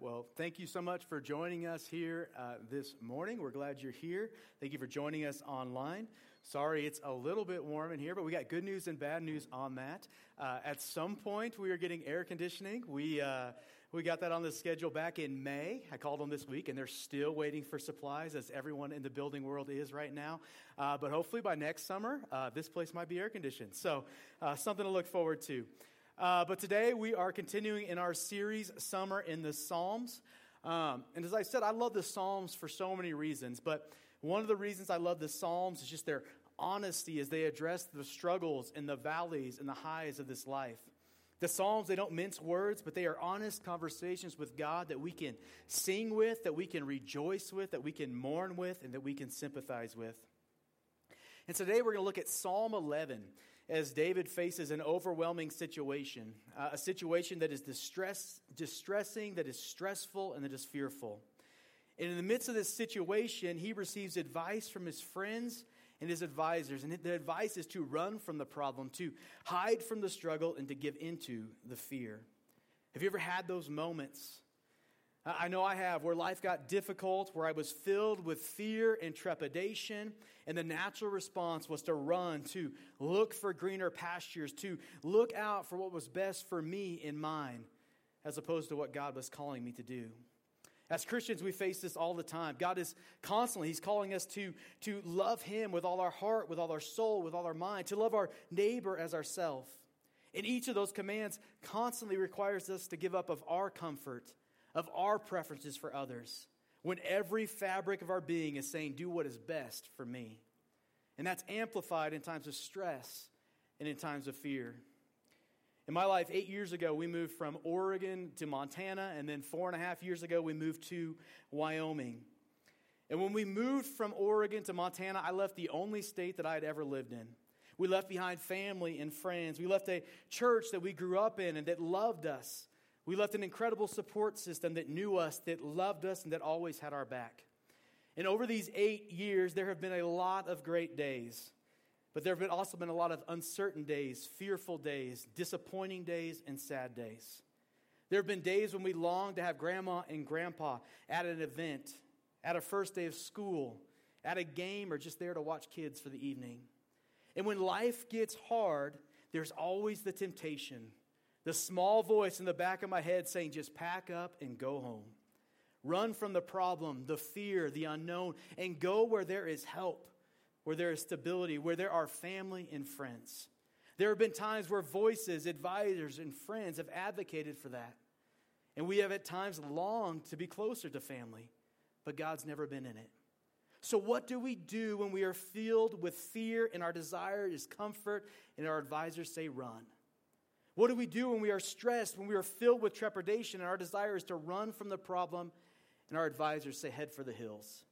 well, thank you so much for joining us here uh, this morning. We're glad you're here. Thank you for joining us online. Sorry, it's a little bit warm in here, but we got good news and bad news on that. Uh, at some point, we are getting air conditioning. We uh, we got that on the schedule back in May. I called them this week, and they're still waiting for supplies, as everyone in the building world is right now. Uh, but hopefully, by next summer, uh, this place might be air conditioned. So, uh, something to look forward to. Uh, but today we are continuing in our series, Summer in the Psalms. Um, and as I said, I love the Psalms for so many reasons. But one of the reasons I love the Psalms is just their honesty as they address the struggles and the valleys and the highs of this life. The Psalms, they don't mince words, but they are honest conversations with God that we can sing with, that we can rejoice with, that we can mourn with, and that we can sympathize with. And today we're going to look at Psalm 11 as David faces an overwhelming situation, uh, a situation that is distress, distressing, that is stressful, and that is fearful. And in the midst of this situation, he receives advice from his friends and his advisors. And the advice is to run from the problem, to hide from the struggle, and to give into the fear. Have you ever had those moments I know I have, where life got difficult, where I was filled with fear and trepidation, and the natural response was to run, to look for greener pastures, to look out for what was best for me and mine, as opposed to what God was calling me to do. As Christians, we face this all the time. God is constantly, He's calling us to, to love Him with all our heart, with all our soul, with all our mind, to love our neighbor as ourselves. And each of those commands constantly requires us to give up of our comfort of our preferences for others when every fabric of our being is saying, do what is best for me. And that's amplified in times of stress and in times of fear. In my life, eight years ago, we moved from Oregon to Montana, and then four and a half years ago, we moved to Wyoming. And when we moved from Oregon to Montana, I left the only state that I had ever lived in. We left behind family and friends. We left a church that we grew up in and that loved us. We left an incredible support system that knew us, that loved us, and that always had our back. And over these eight years, there have been a lot of great days, but there have been also been a lot of uncertain days, fearful days, disappointing days, and sad days. There have been days when we longed to have grandma and grandpa at an event, at a first day of school, at a game, or just there to watch kids for the evening. And when life gets hard, there's always the temptation the small voice in the back of my head saying, just pack up and go home. Run from the problem, the fear, the unknown, and go where there is help, where there is stability, where there are family and friends. There have been times where voices, advisors, and friends have advocated for that. And we have at times longed to be closer to family, but God's never been in it. So, what do we do when we are filled with fear and our desire is comfort and our advisors say run? What do we do when we are stressed, when we are filled with trepidation, and our desire is to run from the problem, and our advisors say, head for the hills?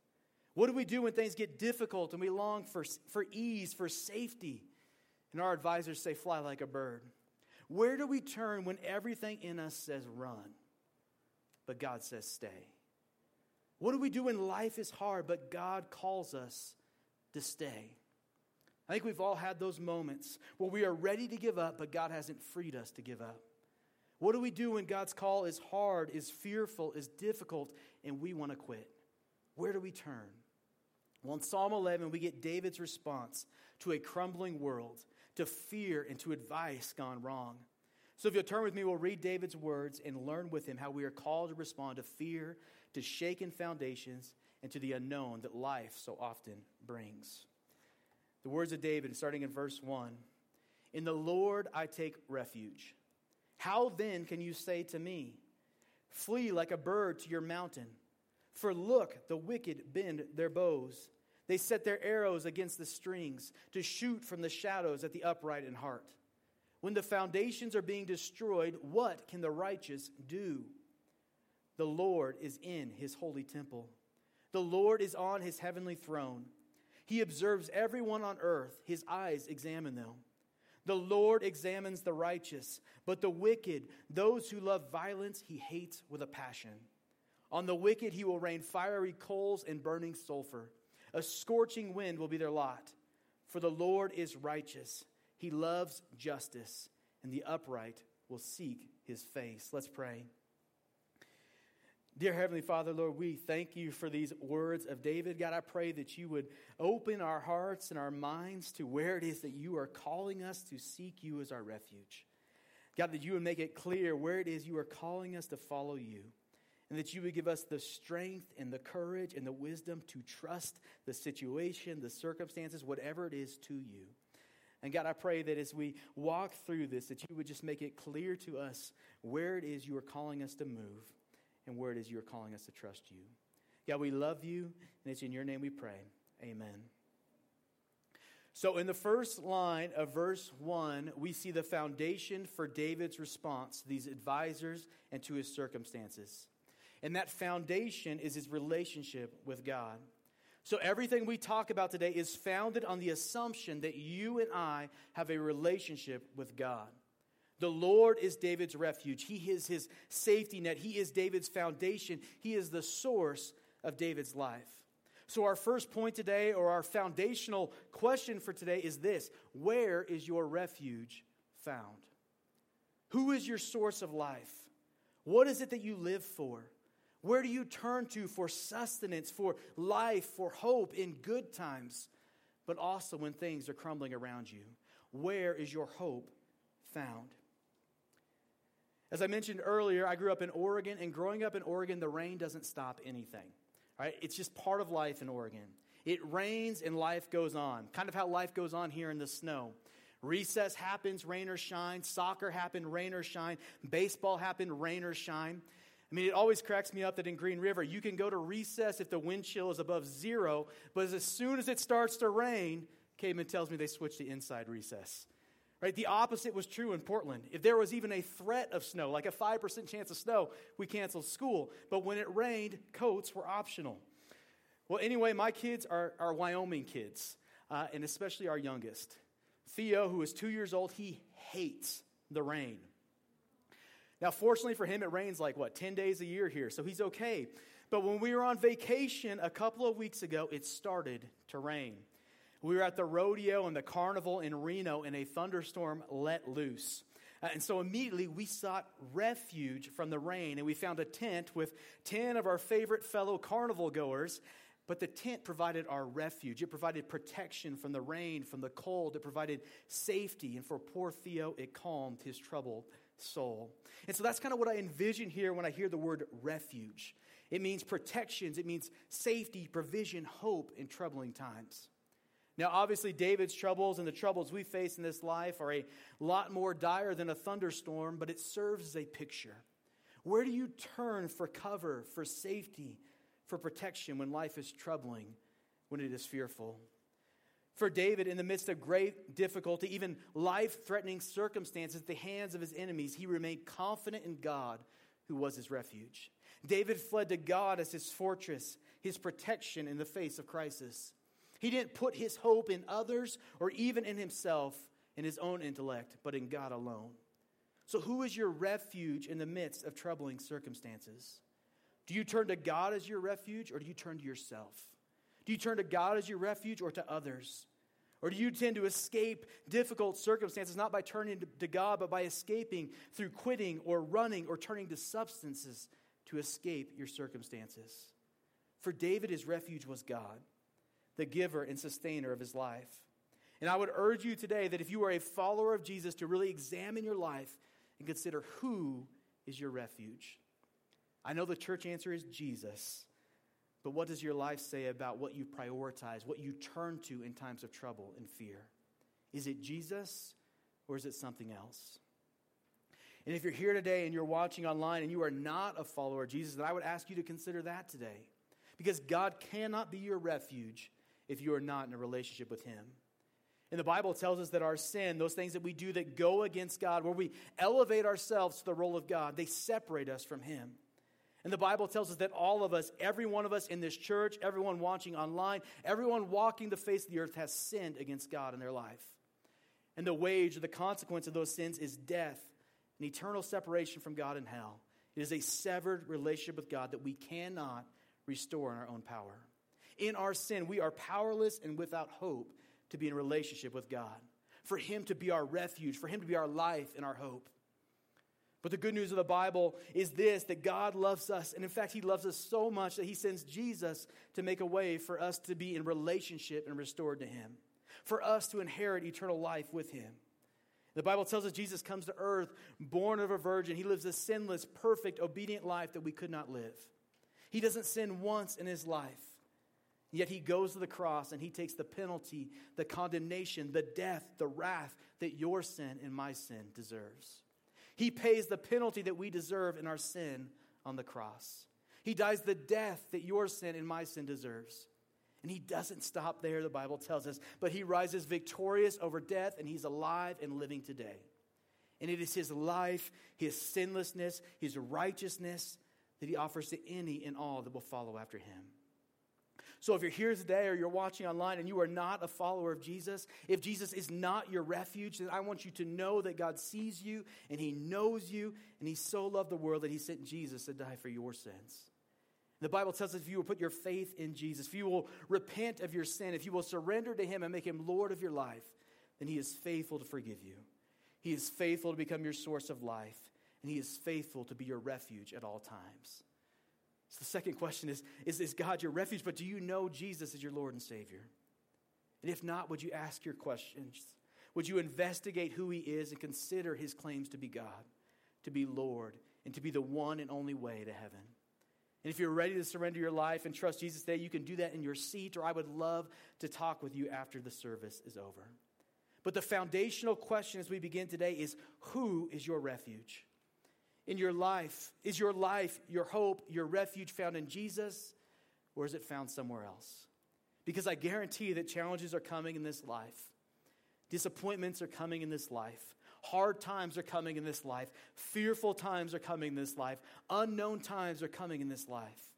What do we do when things get difficult and we long for, for ease, for safety, and our advisors say, fly like a bird? Where do we turn when everything in us says run, but God says stay? What do we do when life is hard, but God calls us to stay? I think we've all had those moments where we are ready to give up, but God hasn't freed us to give up. What do we do when God's call is hard, is fearful, is difficult, and we want to quit? Where do we turn? Well, in Psalm 11, we get David's response to a crumbling world, to fear, and to advice gone wrong. So, if you'll turn with me, we'll read David's words and learn with him how we are called to respond to fear, to shaken foundations, and to the unknown that life so often brings. The words of David, starting in verse 1 In the Lord I take refuge. How then can you say to me, Flee like a bird to your mountain? For look, the wicked bend their bows. They set their arrows against the strings to shoot from the shadows at the upright in heart. When the foundations are being destroyed, what can the righteous do? The Lord is in his holy temple. The Lord is on his heavenly throne. He observes everyone on earth, his eyes examine them. The Lord examines the righteous, but the wicked, those who love violence, he hates with a passion. On the wicked, he will rain fiery coals and burning sulfur. A scorching wind will be their lot. For the Lord is righteous, he loves justice, and the upright will seek his face. Let's pray. Dear Heavenly Father, Lord, we thank you for these words of David. God, I pray that you would open our hearts and our minds to where it is that you are calling us to seek you as our refuge. God, that you would make it clear where it is you are calling us to follow you, and that you would give us the strength and the courage and the wisdom to trust the situation, the circumstances, whatever it is to you. And God, I pray that as we walk through this, that you would just make it clear to us where it is you are calling us to move and where it is you are calling us to trust you. God, we love you, and it's in your name we pray. Amen. So, in the first line of verse 1, we see the foundation for David's response to these advisors and to his circumstances. And that foundation is his relationship with God. So, everything we talk about today is founded on the assumption that you and I have a relationship with God. The Lord is David's refuge. He is his safety net. He is David's foundation. He is the source of David's life. So, our first point today, or our foundational question for today, is this Where is your refuge found? Who is your source of life? What is it that you live for? Where do you turn to for sustenance, for life, for hope in good times, but also when things are crumbling around you? Where is your hope found? As I mentioned earlier, I grew up in Oregon, and growing up in Oregon, the rain doesn't stop anything. Right? It's just part of life in Oregon. It rains and life goes on, kind of how life goes on here in the snow. Recess happens, rain or shine. Soccer happened, rain or shine. Baseball happened, rain or shine. I mean, it always cracks me up that in Green River, you can go to recess if the wind chill is above zero, but as soon as it starts to rain, Caveman tells me they switch to inside recess. Right? The opposite was true in Portland. If there was even a threat of snow, like a 5% chance of snow, we canceled school. But when it rained, coats were optional. Well, anyway, my kids are, are Wyoming kids, uh, and especially our youngest. Theo, who is two years old, he hates the rain. Now, fortunately for him, it rains like what, 10 days a year here, so he's okay. But when we were on vacation a couple of weeks ago, it started to rain. We were at the rodeo and the carnival in Reno, and a thunderstorm let loose. Uh, and so immediately we sought refuge from the rain, and we found a tent with 10 of our favorite fellow carnival goers. But the tent provided our refuge. It provided protection from the rain, from the cold. It provided safety. And for poor Theo, it calmed his troubled soul. And so that's kind of what I envision here when I hear the word refuge. It means protections, it means safety, provision, hope in troubling times. Now, obviously, David's troubles and the troubles we face in this life are a lot more dire than a thunderstorm, but it serves as a picture. Where do you turn for cover, for safety, for protection when life is troubling, when it is fearful? For David, in the midst of great difficulty, even life threatening circumstances, at the hands of his enemies, he remained confident in God, who was his refuge. David fled to God as his fortress, his protection in the face of crisis. He didn't put his hope in others or even in himself, in his own intellect, but in God alone. So, who is your refuge in the midst of troubling circumstances? Do you turn to God as your refuge or do you turn to yourself? Do you turn to God as your refuge or to others? Or do you tend to escape difficult circumstances not by turning to God, but by escaping through quitting or running or turning to substances to escape your circumstances? For David, his refuge was God the giver and sustainer of his life. And I would urge you today that if you are a follower of Jesus, to really examine your life and consider who is your refuge. I know the church answer is Jesus, but what does your life say about what you prioritize, what you turn to in times of trouble and fear? Is it Jesus or is it something else? And if you're here today and you're watching online and you are not a follower of Jesus, then I would ask you to consider that today. Because God cannot be your refuge if you are not in a relationship with Him. And the Bible tells us that our sin, those things that we do that go against God, where we elevate ourselves to the role of God, they separate us from Him. And the Bible tells us that all of us, every one of us in this church, everyone watching online, everyone walking the face of the earth has sinned against God in their life. And the wage or the consequence of those sins is death, an eternal separation from God in hell. It is a severed relationship with God that we cannot restore in our own power in our sin, we are powerless and without hope to be in relationship with God. For Him to be our refuge, for Him to be our life and our hope. But the good news of the Bible is this that God loves us. And in fact, He loves us so much that He sends Jesus to make a way for us to be in relationship and restored to Him, for us to inherit eternal life with Him. The Bible tells us Jesus comes to earth, born of a virgin. He lives a sinless, perfect, obedient life that we could not live. He doesn't sin once in His life. Yet he goes to the cross and he takes the penalty, the condemnation, the death, the wrath that your sin and my sin deserves. He pays the penalty that we deserve in our sin on the cross. He dies the death that your sin and my sin deserves. And he doesn't stop there, the Bible tells us, but he rises victorious over death and he's alive and living today. And it is his life, his sinlessness, his righteousness that he offers to any and all that will follow after him. So if you're here today or you're watching online and you are not a follower of Jesus, if Jesus is not your refuge, then I want you to know that God sees you and he knows you and he so loved the world that he sent Jesus to die for your sins. The Bible tells us if you will put your faith in Jesus, if you will repent of your sin, if you will surrender to him and make him Lord of your life, then he is faithful to forgive you. He is faithful to become your source of life, and he is faithful to be your refuge at all times. So the second question is, is Is God your refuge? But do you know Jesus as your Lord and Savior? And if not, would you ask your questions? Would you investigate who He is and consider His claims to be God, to be Lord, and to be the one and only way to heaven? And if you're ready to surrender your life and trust Jesus today, you can do that in your seat, or I would love to talk with you after the service is over. But the foundational question as we begin today is who is your refuge? In your life? Is your life, your hope, your refuge found in Jesus, or is it found somewhere else? Because I guarantee that challenges are coming in this life, disappointments are coming in this life. Hard times are coming in this life. Fearful times are coming in this life. Unknown times are coming in this life.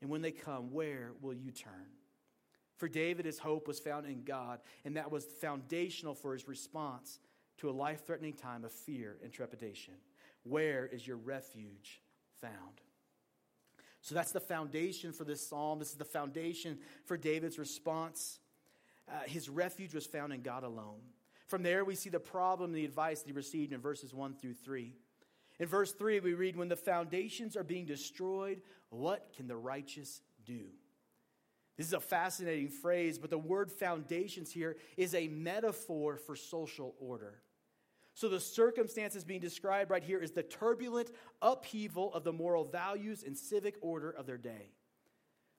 And when they come, where will you turn? For David, his hope was found in God, and that was foundational for his response to a life threatening time of fear and trepidation. Where is your refuge found? So that's the foundation for this psalm. This is the foundation for David's response. Uh, his refuge was found in God alone. From there, we see the problem and the advice that he received in verses 1 through 3. In verse 3, we read, When the foundations are being destroyed, what can the righteous do? This is a fascinating phrase, but the word foundations here is a metaphor for social order. So, the circumstances being described right here is the turbulent upheaval of the moral values and civic order of their day.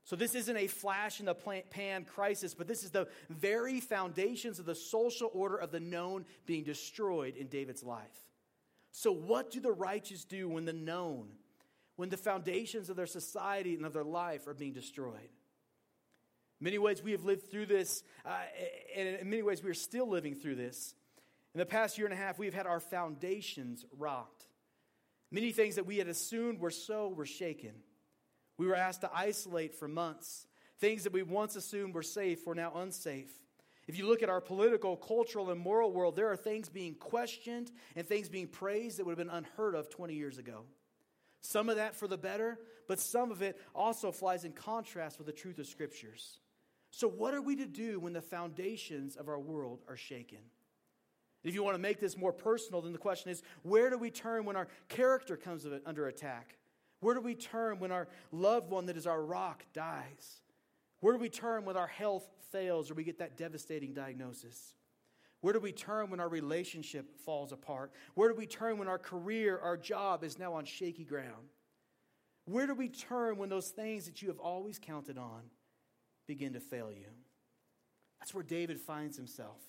So, this isn't a flash in the pan crisis, but this is the very foundations of the social order of the known being destroyed in David's life. So, what do the righteous do when the known, when the foundations of their society and of their life are being destroyed? Many ways, we have lived through this, uh, and in many ways, we are still living through this. In the past year and a half, we've had our foundations rocked. Many things that we had assumed were so were shaken. We were asked to isolate for months. Things that we once assumed were safe were now unsafe. If you look at our political, cultural, and moral world, there are things being questioned and things being praised that would have been unheard of 20 years ago. Some of that for the better, but some of it also flies in contrast with the truth of scriptures. So, what are we to do when the foundations of our world are shaken? If you want to make this more personal, then the question is where do we turn when our character comes under attack? Where do we turn when our loved one that is our rock dies? Where do we turn when our health fails or we get that devastating diagnosis? Where do we turn when our relationship falls apart? Where do we turn when our career, our job is now on shaky ground? Where do we turn when those things that you have always counted on begin to fail you? That's where David finds himself.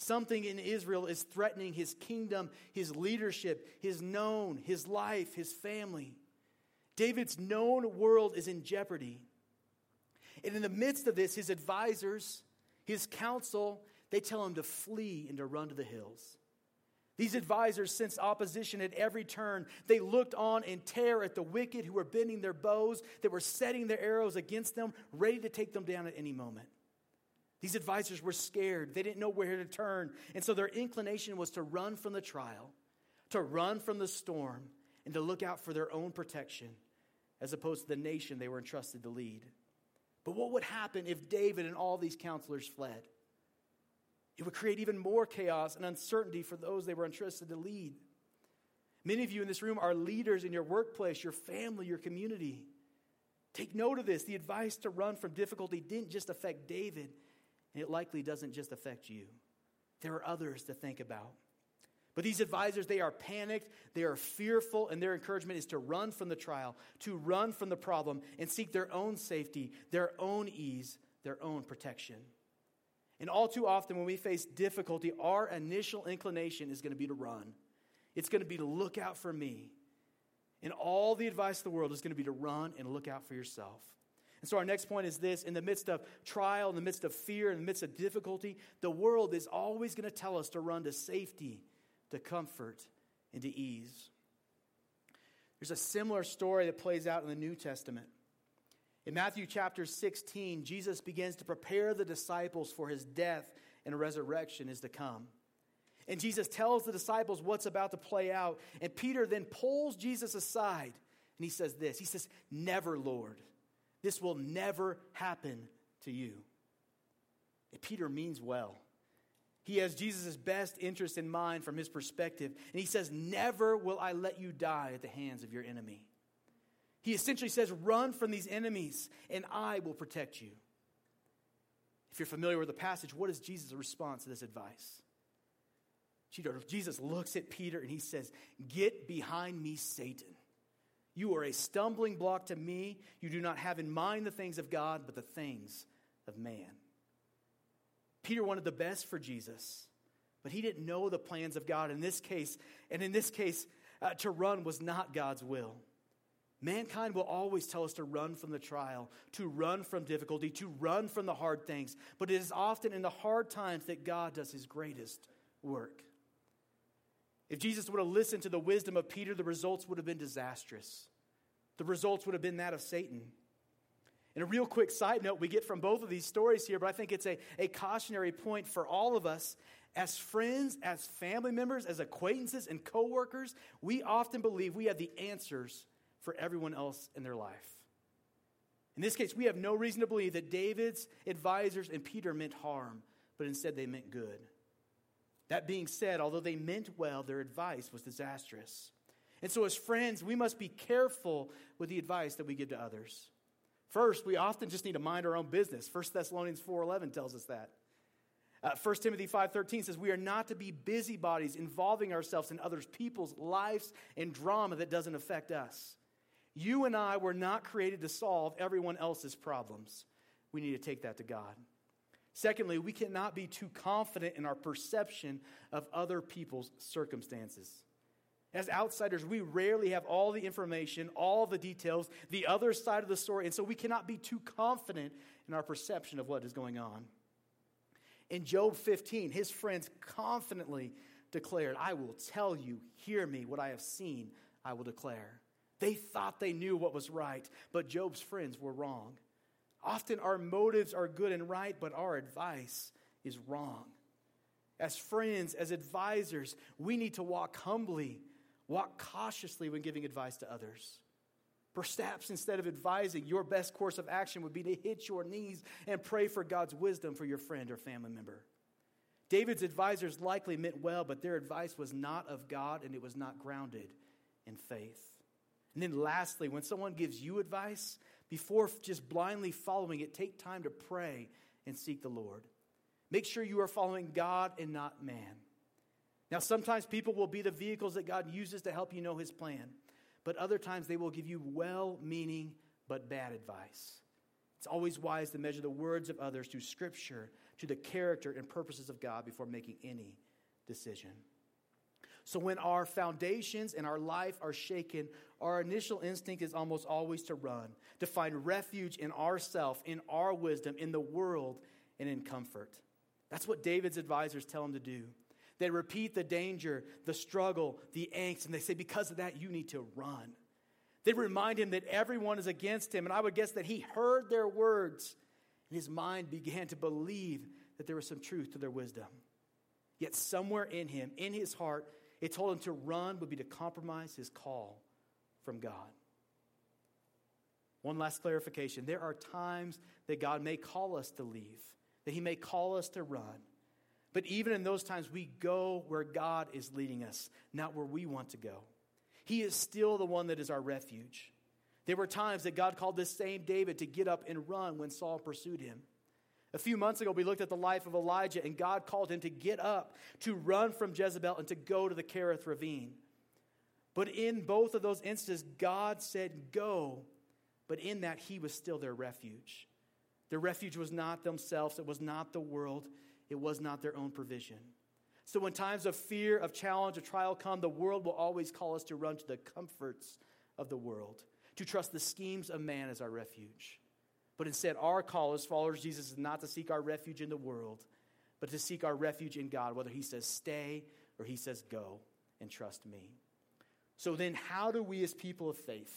Something in Israel is threatening his kingdom, his leadership, his known, his life, his family. David's known world is in jeopardy. And in the midst of this, his advisors, his council, they tell him to flee and to run to the hills. These advisors sensed opposition at every turn. They looked on in terror at the wicked who were bending their bows, that were setting their arrows against them, ready to take them down at any moment. These advisors were scared. They didn't know where to turn. And so their inclination was to run from the trial, to run from the storm, and to look out for their own protection as opposed to the nation they were entrusted to lead. But what would happen if David and all these counselors fled? It would create even more chaos and uncertainty for those they were entrusted to lead. Many of you in this room are leaders in your workplace, your family, your community. Take note of this. The advice to run from difficulty didn't just affect David, and it likely doesn't just affect you. There are others to think about. But these advisors, they are panicked, they are fearful, and their encouragement is to run from the trial, to run from the problem, and seek their own safety, their own ease, their own protection. And all too often, when we face difficulty, our initial inclination is going to be to run. It's going to be to look out for me. And all the advice of the world is going to be to run and look out for yourself. And so, our next point is this in the midst of trial, in the midst of fear, in the midst of difficulty, the world is always going to tell us to run to safety, to comfort, and to ease. There's a similar story that plays out in the New Testament. In Matthew chapter 16, Jesus begins to prepare the disciples for his death and resurrection is to come. And Jesus tells the disciples what's about to play out. And Peter then pulls Jesus aside and he says this He says, Never, Lord. This will never happen to you. And Peter means well. He has Jesus' best interest in mind from his perspective. And he says, Never will I let you die at the hands of your enemy. He essentially says, Run from these enemies, and I will protect you. If you're familiar with the passage, what is Jesus' response to this advice? Jesus looks at Peter and he says, Get behind me, Satan. You are a stumbling block to me. You do not have in mind the things of God, but the things of man. Peter wanted the best for Jesus, but he didn't know the plans of God in this case. And in this case, uh, to run was not God's will. Mankind will always tell us to run from the trial, to run from difficulty, to run from the hard things. But it is often in the hard times that God does his greatest work. If Jesus would have listened to the wisdom of Peter, the results would have been disastrous. The results would have been that of Satan. And a real quick side note we get from both of these stories here, but I think it's a, a cautionary point for all of us. As friends, as family members, as acquaintances, and coworkers, we often believe we have the answers for everyone else in their life. In this case, we have no reason to believe that David's advisors and Peter meant harm, but instead they meant good. That being said, although they meant well, their advice was disastrous. And so, as friends, we must be careful with the advice that we give to others. First, we often just need to mind our own business. 1 Thessalonians 4.11 tells us that. Uh, 1 Timothy 5.13 says, We are not to be busybodies involving ourselves in others' people's lives and drama that doesn't affect us. You and I were not created to solve everyone else's problems. We need to take that to God. Secondly, we cannot be too confident in our perception of other people's circumstances. As outsiders, we rarely have all the information, all the details, the other side of the story, and so we cannot be too confident in our perception of what is going on. In Job 15, his friends confidently declared, I will tell you, hear me, what I have seen, I will declare. They thought they knew what was right, but Job's friends were wrong. Often our motives are good and right, but our advice is wrong. As friends, as advisors, we need to walk humbly, walk cautiously when giving advice to others. Perhaps instead of advising, your best course of action would be to hit your knees and pray for God's wisdom for your friend or family member. David's advisors likely meant well, but their advice was not of God and it was not grounded in faith. And then, lastly, when someone gives you advice, before just blindly following it, take time to pray and seek the Lord. Make sure you are following God and not man. Now, sometimes people will be the vehicles that God uses to help you know his plan, but other times they will give you well meaning but bad advice. It's always wise to measure the words of others through Scripture, to the character and purposes of God before making any decision. So, when our foundations and our life are shaken, our initial instinct is almost always to run, to find refuge in ourself, in our wisdom, in the world, and in comfort. That's what David's advisors tell him to do. They repeat the danger, the struggle, the angst, and they say, because of that, you need to run. They remind him that everyone is against him, and I would guess that he heard their words, and his mind began to believe that there was some truth to their wisdom. Yet, somewhere in him, in his heart, it told him to run would be to compromise his call from God. One last clarification there are times that God may call us to leave, that He may call us to run. But even in those times, we go where God is leading us, not where we want to go. He is still the one that is our refuge. There were times that God called this same David to get up and run when Saul pursued him. A few months ago, we looked at the life of Elijah, and God called him to get up, to run from Jezebel, and to go to the Kerith ravine. But in both of those instances, God said, Go. But in that, he was still their refuge. Their refuge was not themselves, it was not the world, it was not their own provision. So when times of fear, of challenge, of trial come, the world will always call us to run to the comforts of the world, to trust the schemes of man as our refuge. But instead, our call as followers of Jesus is not to seek our refuge in the world, but to seek our refuge in God, whether He says stay or He says go and trust me. So then, how do we as people of faith,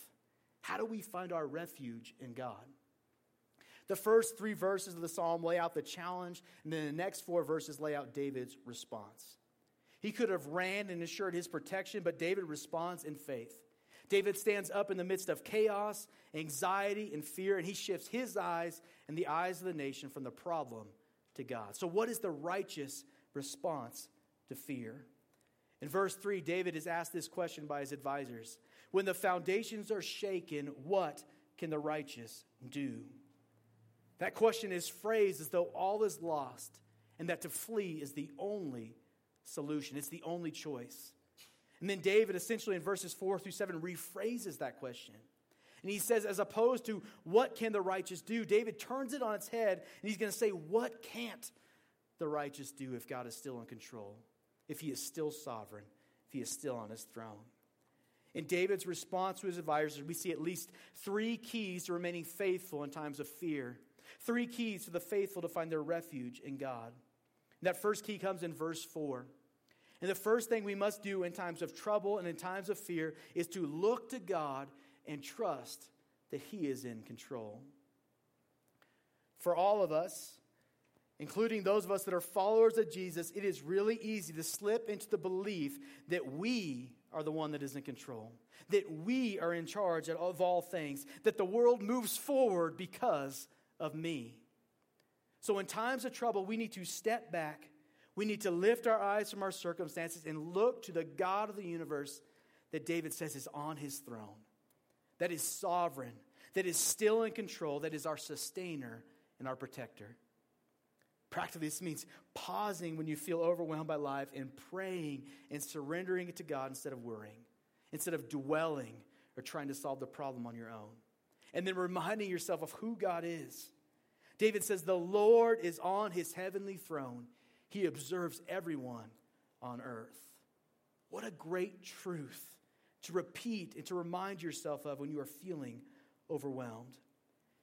how do we find our refuge in God? The first three verses of the psalm lay out the challenge, and then the next four verses lay out David's response. He could have ran and assured his protection, but David responds in faith. David stands up in the midst of chaos, anxiety, and fear, and he shifts his eyes and the eyes of the nation from the problem to God. So, what is the righteous response to fear? In verse 3, David is asked this question by his advisors When the foundations are shaken, what can the righteous do? That question is phrased as though all is lost and that to flee is the only solution, it's the only choice. And then David, essentially in verses 4 through 7, rephrases that question. And he says, as opposed to what can the righteous do, David turns it on its head and he's going to say, what can't the righteous do if God is still in control, if he is still sovereign, if he is still on his throne? In David's response to his advisors, we see at least three keys to remaining faithful in times of fear. Three keys for the faithful to find their refuge in God. And that first key comes in verse 4. And the first thing we must do in times of trouble and in times of fear is to look to God and trust that He is in control. For all of us, including those of us that are followers of Jesus, it is really easy to slip into the belief that we are the one that is in control, that we are in charge of all things, that the world moves forward because of me. So, in times of trouble, we need to step back we need to lift our eyes from our circumstances and look to the God of the universe that David says is on his throne, that is sovereign, that is still in control, that is our sustainer and our protector. Practically, this means pausing when you feel overwhelmed by life and praying and surrendering it to God instead of worrying, instead of dwelling or trying to solve the problem on your own. And then reminding yourself of who God is. David says, The Lord is on his heavenly throne. He observes everyone on earth. What a great truth to repeat and to remind yourself of when you are feeling overwhelmed.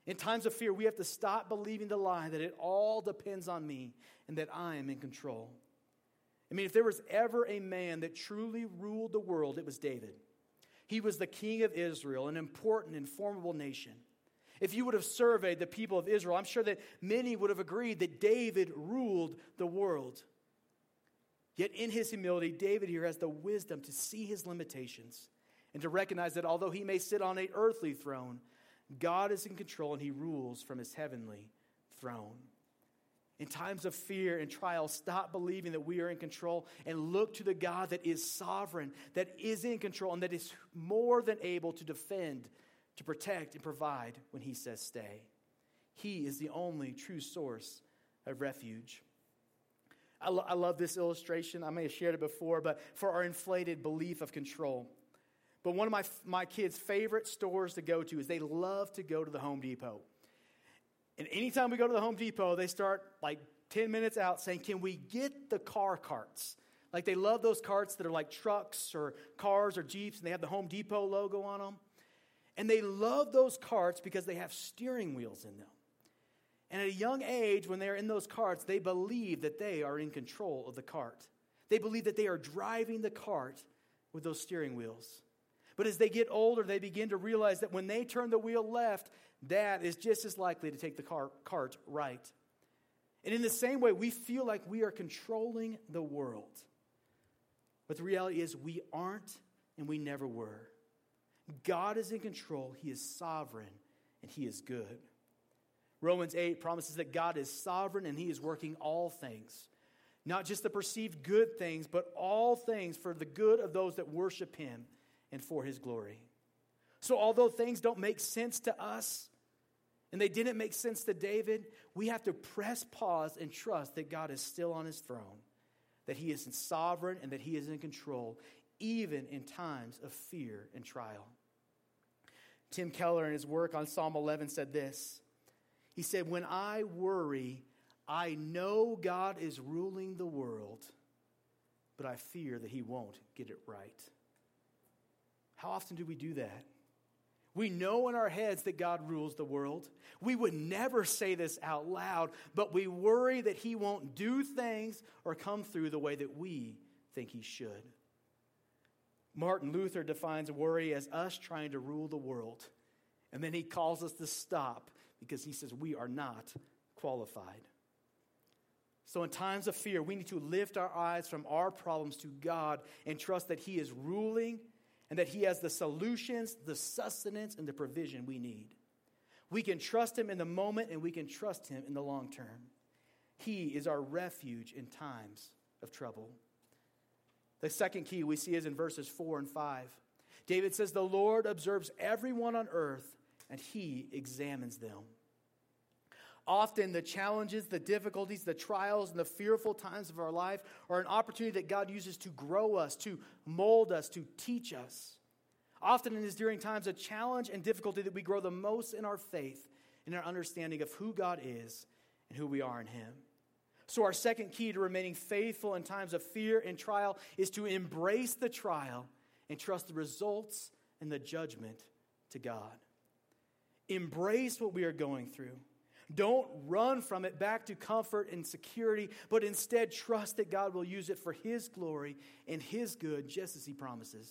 In times of fear, we have to stop believing the lie that it all depends on me and that I am in control. I mean, if there was ever a man that truly ruled the world, it was David. He was the king of Israel, an important and formidable nation. If you would have surveyed the people of Israel, I'm sure that many would have agreed that David ruled the world. Yet in his humility, David here has the wisdom to see his limitations and to recognize that although he may sit on an earthly throne, God is in control and he rules from his heavenly throne. In times of fear and trial, stop believing that we are in control and look to the God that is sovereign, that is in control, and that is more than able to defend to protect and provide when He says stay. He is the only true source of refuge. I, lo- I love this illustration. I may have shared it before, but for our inflated belief of control. But one of my, my kids' favorite stores to go to is they love to go to the Home Depot. And anytime we go to the Home Depot, they start like 10 minutes out saying, Can we get the car carts? Like they love those carts that are like trucks or cars or Jeeps and they have the Home Depot logo on them. And they love those carts because they have steering wheels in them. And at a young age, when they're in those carts, they believe that they are in control of the cart. They believe that they are driving the cart with those steering wheels. But as they get older, they begin to realize that when they turn the wheel left, that is just as likely to take the car, cart right. And in the same way, we feel like we are controlling the world. But the reality is, we aren't and we never were. God is in control, He is sovereign, and He is good. Romans 8 promises that God is sovereign and He is working all things, not just the perceived good things, but all things for the good of those that worship Him and for his glory. So, although things don't make sense to us, and they didn't make sense to David, we have to press pause and trust that God is still on his throne, that he is sovereign, and that he is in control, even in times of fear and trial. Tim Keller, in his work on Psalm 11, said this He said, When I worry, I know God is ruling the world, but I fear that he won't get it right. How often do we do that? We know in our heads that God rules the world. We would never say this out loud, but we worry that He won't do things or come through the way that we think He should. Martin Luther defines worry as us trying to rule the world. And then he calls us to stop because he says we are not qualified. So, in times of fear, we need to lift our eyes from our problems to God and trust that He is ruling and that He has the solutions, the sustenance, and the provision we need. We can trust Him in the moment and we can trust Him in the long term. He is our refuge in times of trouble. The second key we see is in verses 4 and 5. David says, The Lord observes everyone on earth and He examines them. Often, the challenges, the difficulties, the trials, and the fearful times of our life are an opportunity that God uses to grow us, to mold us, to teach us. Often, it is during times of challenge and difficulty that we grow the most in our faith and our understanding of who God is and who we are in Him. So, our second key to remaining faithful in times of fear and trial is to embrace the trial and trust the results and the judgment to God. Embrace what we are going through. Don't run from it back to comfort and security, but instead trust that God will use it for His glory and His good, just as He promises.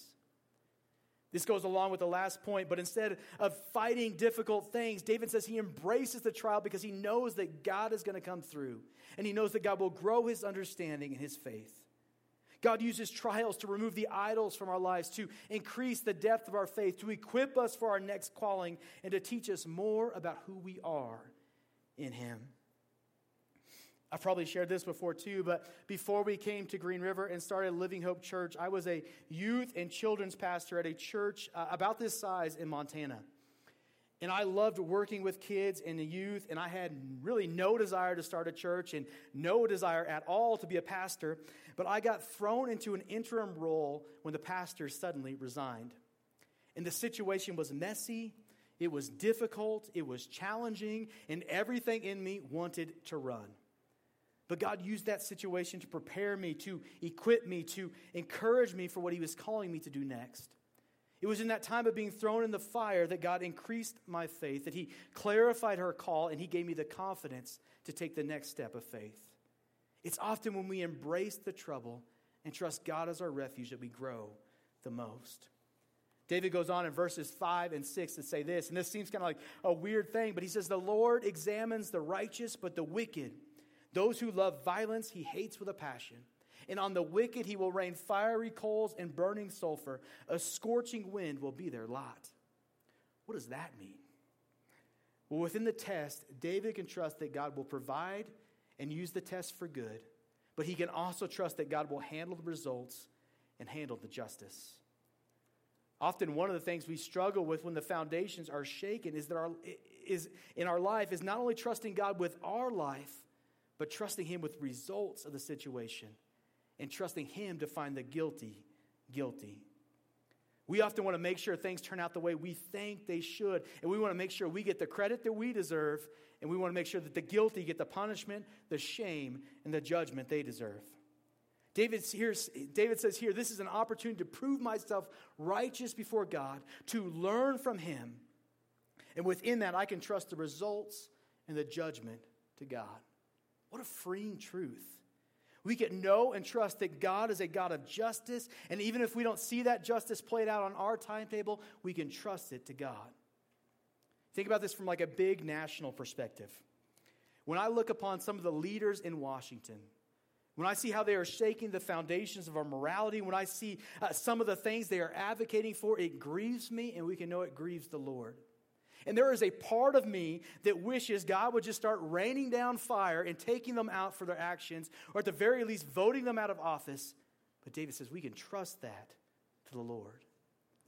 This goes along with the last point, but instead of fighting difficult things, David says he embraces the trial because he knows that God is going to come through, and he knows that God will grow his understanding and his faith. God uses trials to remove the idols from our lives, to increase the depth of our faith, to equip us for our next calling, and to teach us more about who we are in Him. I've probably shared this before too, but before we came to Green River and started Living Hope Church, I was a youth and children's pastor at a church uh, about this size in Montana. And I loved working with kids and the youth, and I had really no desire to start a church and no desire at all to be a pastor. But I got thrown into an interim role when the pastor suddenly resigned. And the situation was messy, it was difficult, it was challenging, and everything in me wanted to run. But God used that situation to prepare me, to equip me, to encourage me for what He was calling me to do next. It was in that time of being thrown in the fire that God increased my faith, that He clarified her call, and He gave me the confidence to take the next step of faith. It's often when we embrace the trouble and trust God as our refuge that we grow the most. David goes on in verses 5 and 6 to say this, and this seems kind of like a weird thing, but he says, The Lord examines the righteous, but the wicked, those who love violence, he hates with a passion. And on the wicked he will rain fiery coals and burning sulfur. A scorching wind will be their lot. What does that mean? Well, within the test, David can trust that God will provide and use the test for good, but he can also trust that God will handle the results and handle the justice. Often, one of the things we struggle with when the foundations are shaken is that our, is in our life is not only trusting God with our life, but trusting Him with results of the situation and trusting Him to find the guilty guilty. We often want to make sure things turn out the way we think they should, and we want to make sure we get the credit that we deserve, and we want to make sure that the guilty get the punishment, the shame, and the judgment they deserve. David, here, David says here, this is an opportunity to prove myself righteous before God, to learn from Him. And within that, I can trust the results and the judgment to God. What a freeing truth. We can know and trust that God is a God of justice, and even if we don't see that justice played out on our timetable, we can trust it to God. Think about this from like a big national perspective. When I look upon some of the leaders in Washington, when I see how they are shaking the foundations of our morality, when I see uh, some of the things they are advocating for, it grieves me, and we can know it grieves the Lord. And there is a part of me that wishes God would just start raining down fire and taking them out for their actions, or at the very least, voting them out of office. But David says we can trust that to the Lord.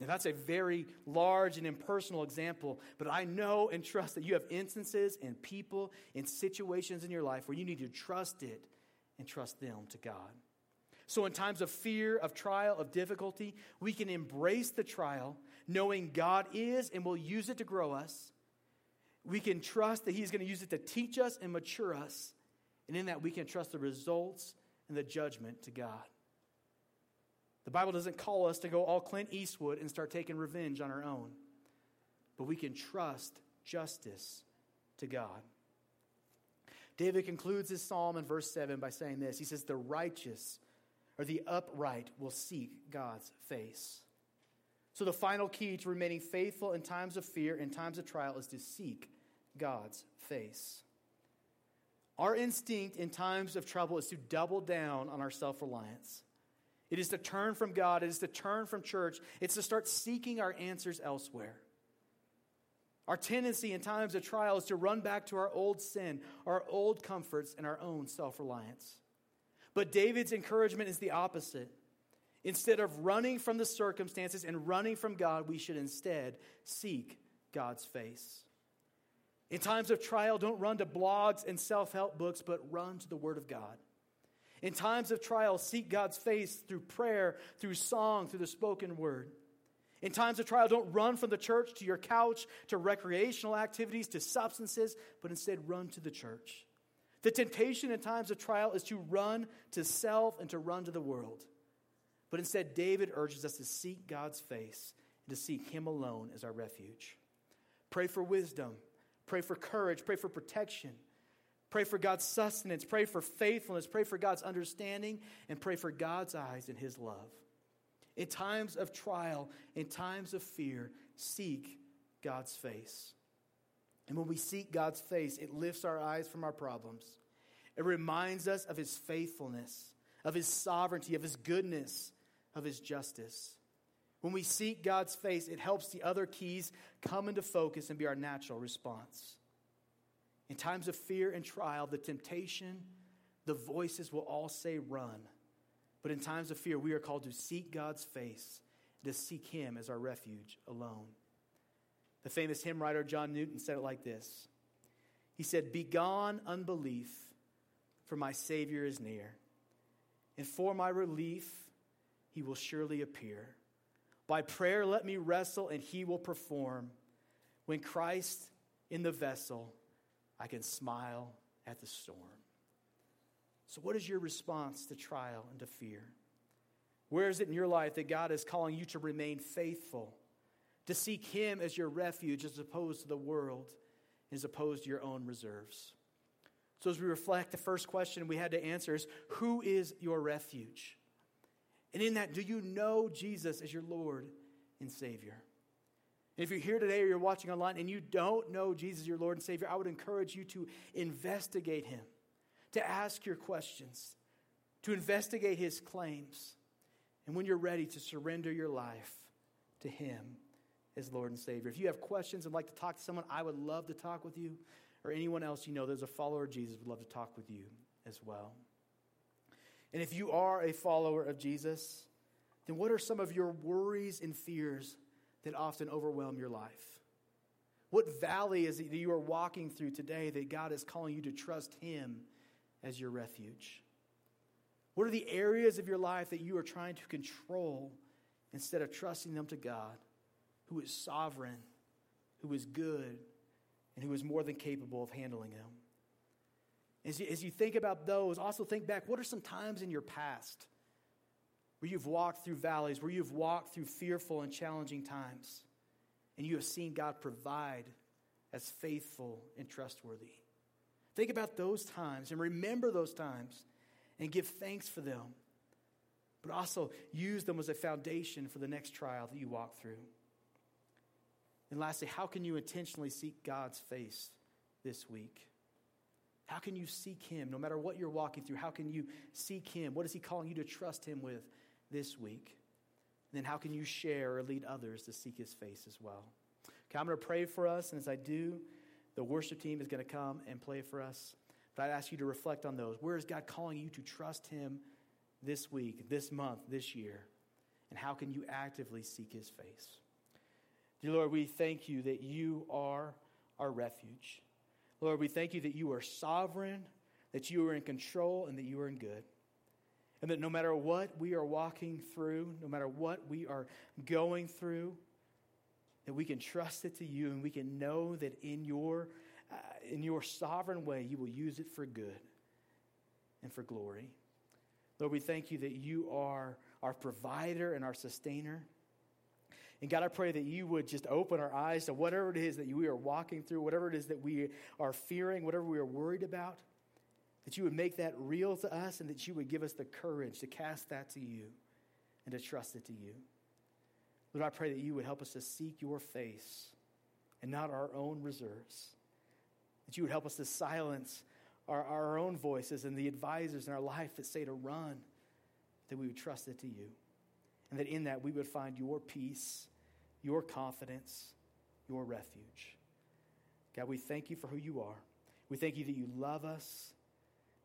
Now, that's a very large and impersonal example, but I know and trust that you have instances and people and situations in your life where you need to trust it and trust them to God. So, in times of fear, of trial, of difficulty, we can embrace the trial, knowing God is and will use it to grow us. We can trust that He's going to use it to teach us and mature us. And in that, we can trust the results and the judgment to God. The Bible doesn't call us to go all Clint Eastwood and start taking revenge on our own, but we can trust justice to God. David concludes his psalm in verse 7 by saying this He says, The righteous or the upright will seek God's face. So, the final key to remaining faithful in times of fear, in times of trial, is to seek God's face. Our instinct in times of trouble is to double down on our self reliance. It is to turn from God. It is to turn from church. It's to start seeking our answers elsewhere. Our tendency in times of trial is to run back to our old sin, our old comforts, and our own self reliance. But David's encouragement is the opposite. Instead of running from the circumstances and running from God, we should instead seek God's face. In times of trial, don't run to blogs and self help books, but run to the Word of God. In times of trial, seek God's face through prayer, through song, through the spoken word. In times of trial, don't run from the church to your couch, to recreational activities, to substances, but instead run to the church. The temptation in times of trial is to run to self and to run to the world. But instead, David urges us to seek God's face and to seek Him alone as our refuge. Pray for wisdom, pray for courage, pray for protection Pray for God's sustenance. Pray for faithfulness. Pray for God's understanding. And pray for God's eyes and His love. In times of trial, in times of fear, seek God's face. And when we seek God's face, it lifts our eyes from our problems. It reminds us of His faithfulness, of His sovereignty, of His goodness, of His justice. When we seek God's face, it helps the other keys come into focus and be our natural response. In times of fear and trial, the temptation, the voices will all say, run. But in times of fear, we are called to seek God's face, to seek Him as our refuge alone. The famous hymn writer John Newton said it like this He said, Begone unbelief, for my Savior is near, and for my relief, He will surely appear. By prayer, let me wrestle, and He will perform. When Christ in the vessel, I can smile at the storm. So, what is your response to trial and to fear? Where is it in your life that God is calling you to remain faithful, to seek Him as your refuge as opposed to the world, as opposed to your own reserves? So, as we reflect, the first question we had to answer is Who is your refuge? And in that, do you know Jesus as your Lord and Savior? And if you're here today or you're watching online and you don't know Jesus, your Lord and Savior, I would encourage you to investigate him, to ask your questions, to investigate his claims. And when you're ready to surrender your life to him as Lord and Savior. If you have questions and like to talk to someone, I would love to talk with you, or anyone else you know that's a follower of Jesus would love to talk with you as well. And if you are a follower of Jesus, then what are some of your worries and fears that often overwhelm your life? What valley is it that you are walking through today that God is calling you to trust Him as your refuge? What are the areas of your life that you are trying to control instead of trusting them to God, who is sovereign, who is good, and who is more than capable of handling them? As you, as you think about those, also think back what are some times in your past where you've walked through valleys, where you've walked through fearful and challenging times, and you have seen God provide as faithful and trustworthy. Think about those times and remember those times and give thanks for them, but also use them as a foundation for the next trial that you walk through. And lastly, how can you intentionally seek God's face this week? How can you seek Him no matter what you're walking through? How can you seek Him? What is He calling you to trust Him with this week? And then how can you share or lead others to seek his face as well? Okay, I'm going to pray for us, and as I do, the worship team is going to come and play for us. But I'd ask you to reflect on those. Where is God calling you to trust him this week, this month, this year? And how can you actively seek his face? Dear Lord, we thank you that you are our refuge. Lord, we thank you that you are sovereign, that you are in control, and that you are in good. And that no matter what we are walking through, no matter what we are going through, that we can trust it to you and we can know that in your, uh, in your sovereign way, you will use it for good and for glory. Lord, we thank you that you are our provider and our sustainer. And God, I pray that you would just open our eyes to whatever it is that we are walking through, whatever it is that we are fearing, whatever we are worried about, that you would make that real to us and that you would give us the courage to cast that to you and to trust it to you. Lord, I pray that you would help us to seek your face and not our own reserves. That you would help us to silence our, our own voices and the advisors in our life that say to run, that we would trust it to you. And that in that we would find your peace, your confidence, your refuge. God, we thank you for who you are. We thank you that you love us.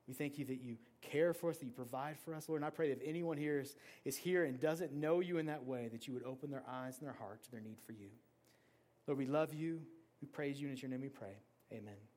We thank you that you care for us, that you provide for us, Lord. And I pray that if anyone here is, is here and doesn't know you in that way, that you would open their eyes and their heart to their need for you. Lord, we love you. We praise you, and it's your name we pray. Amen.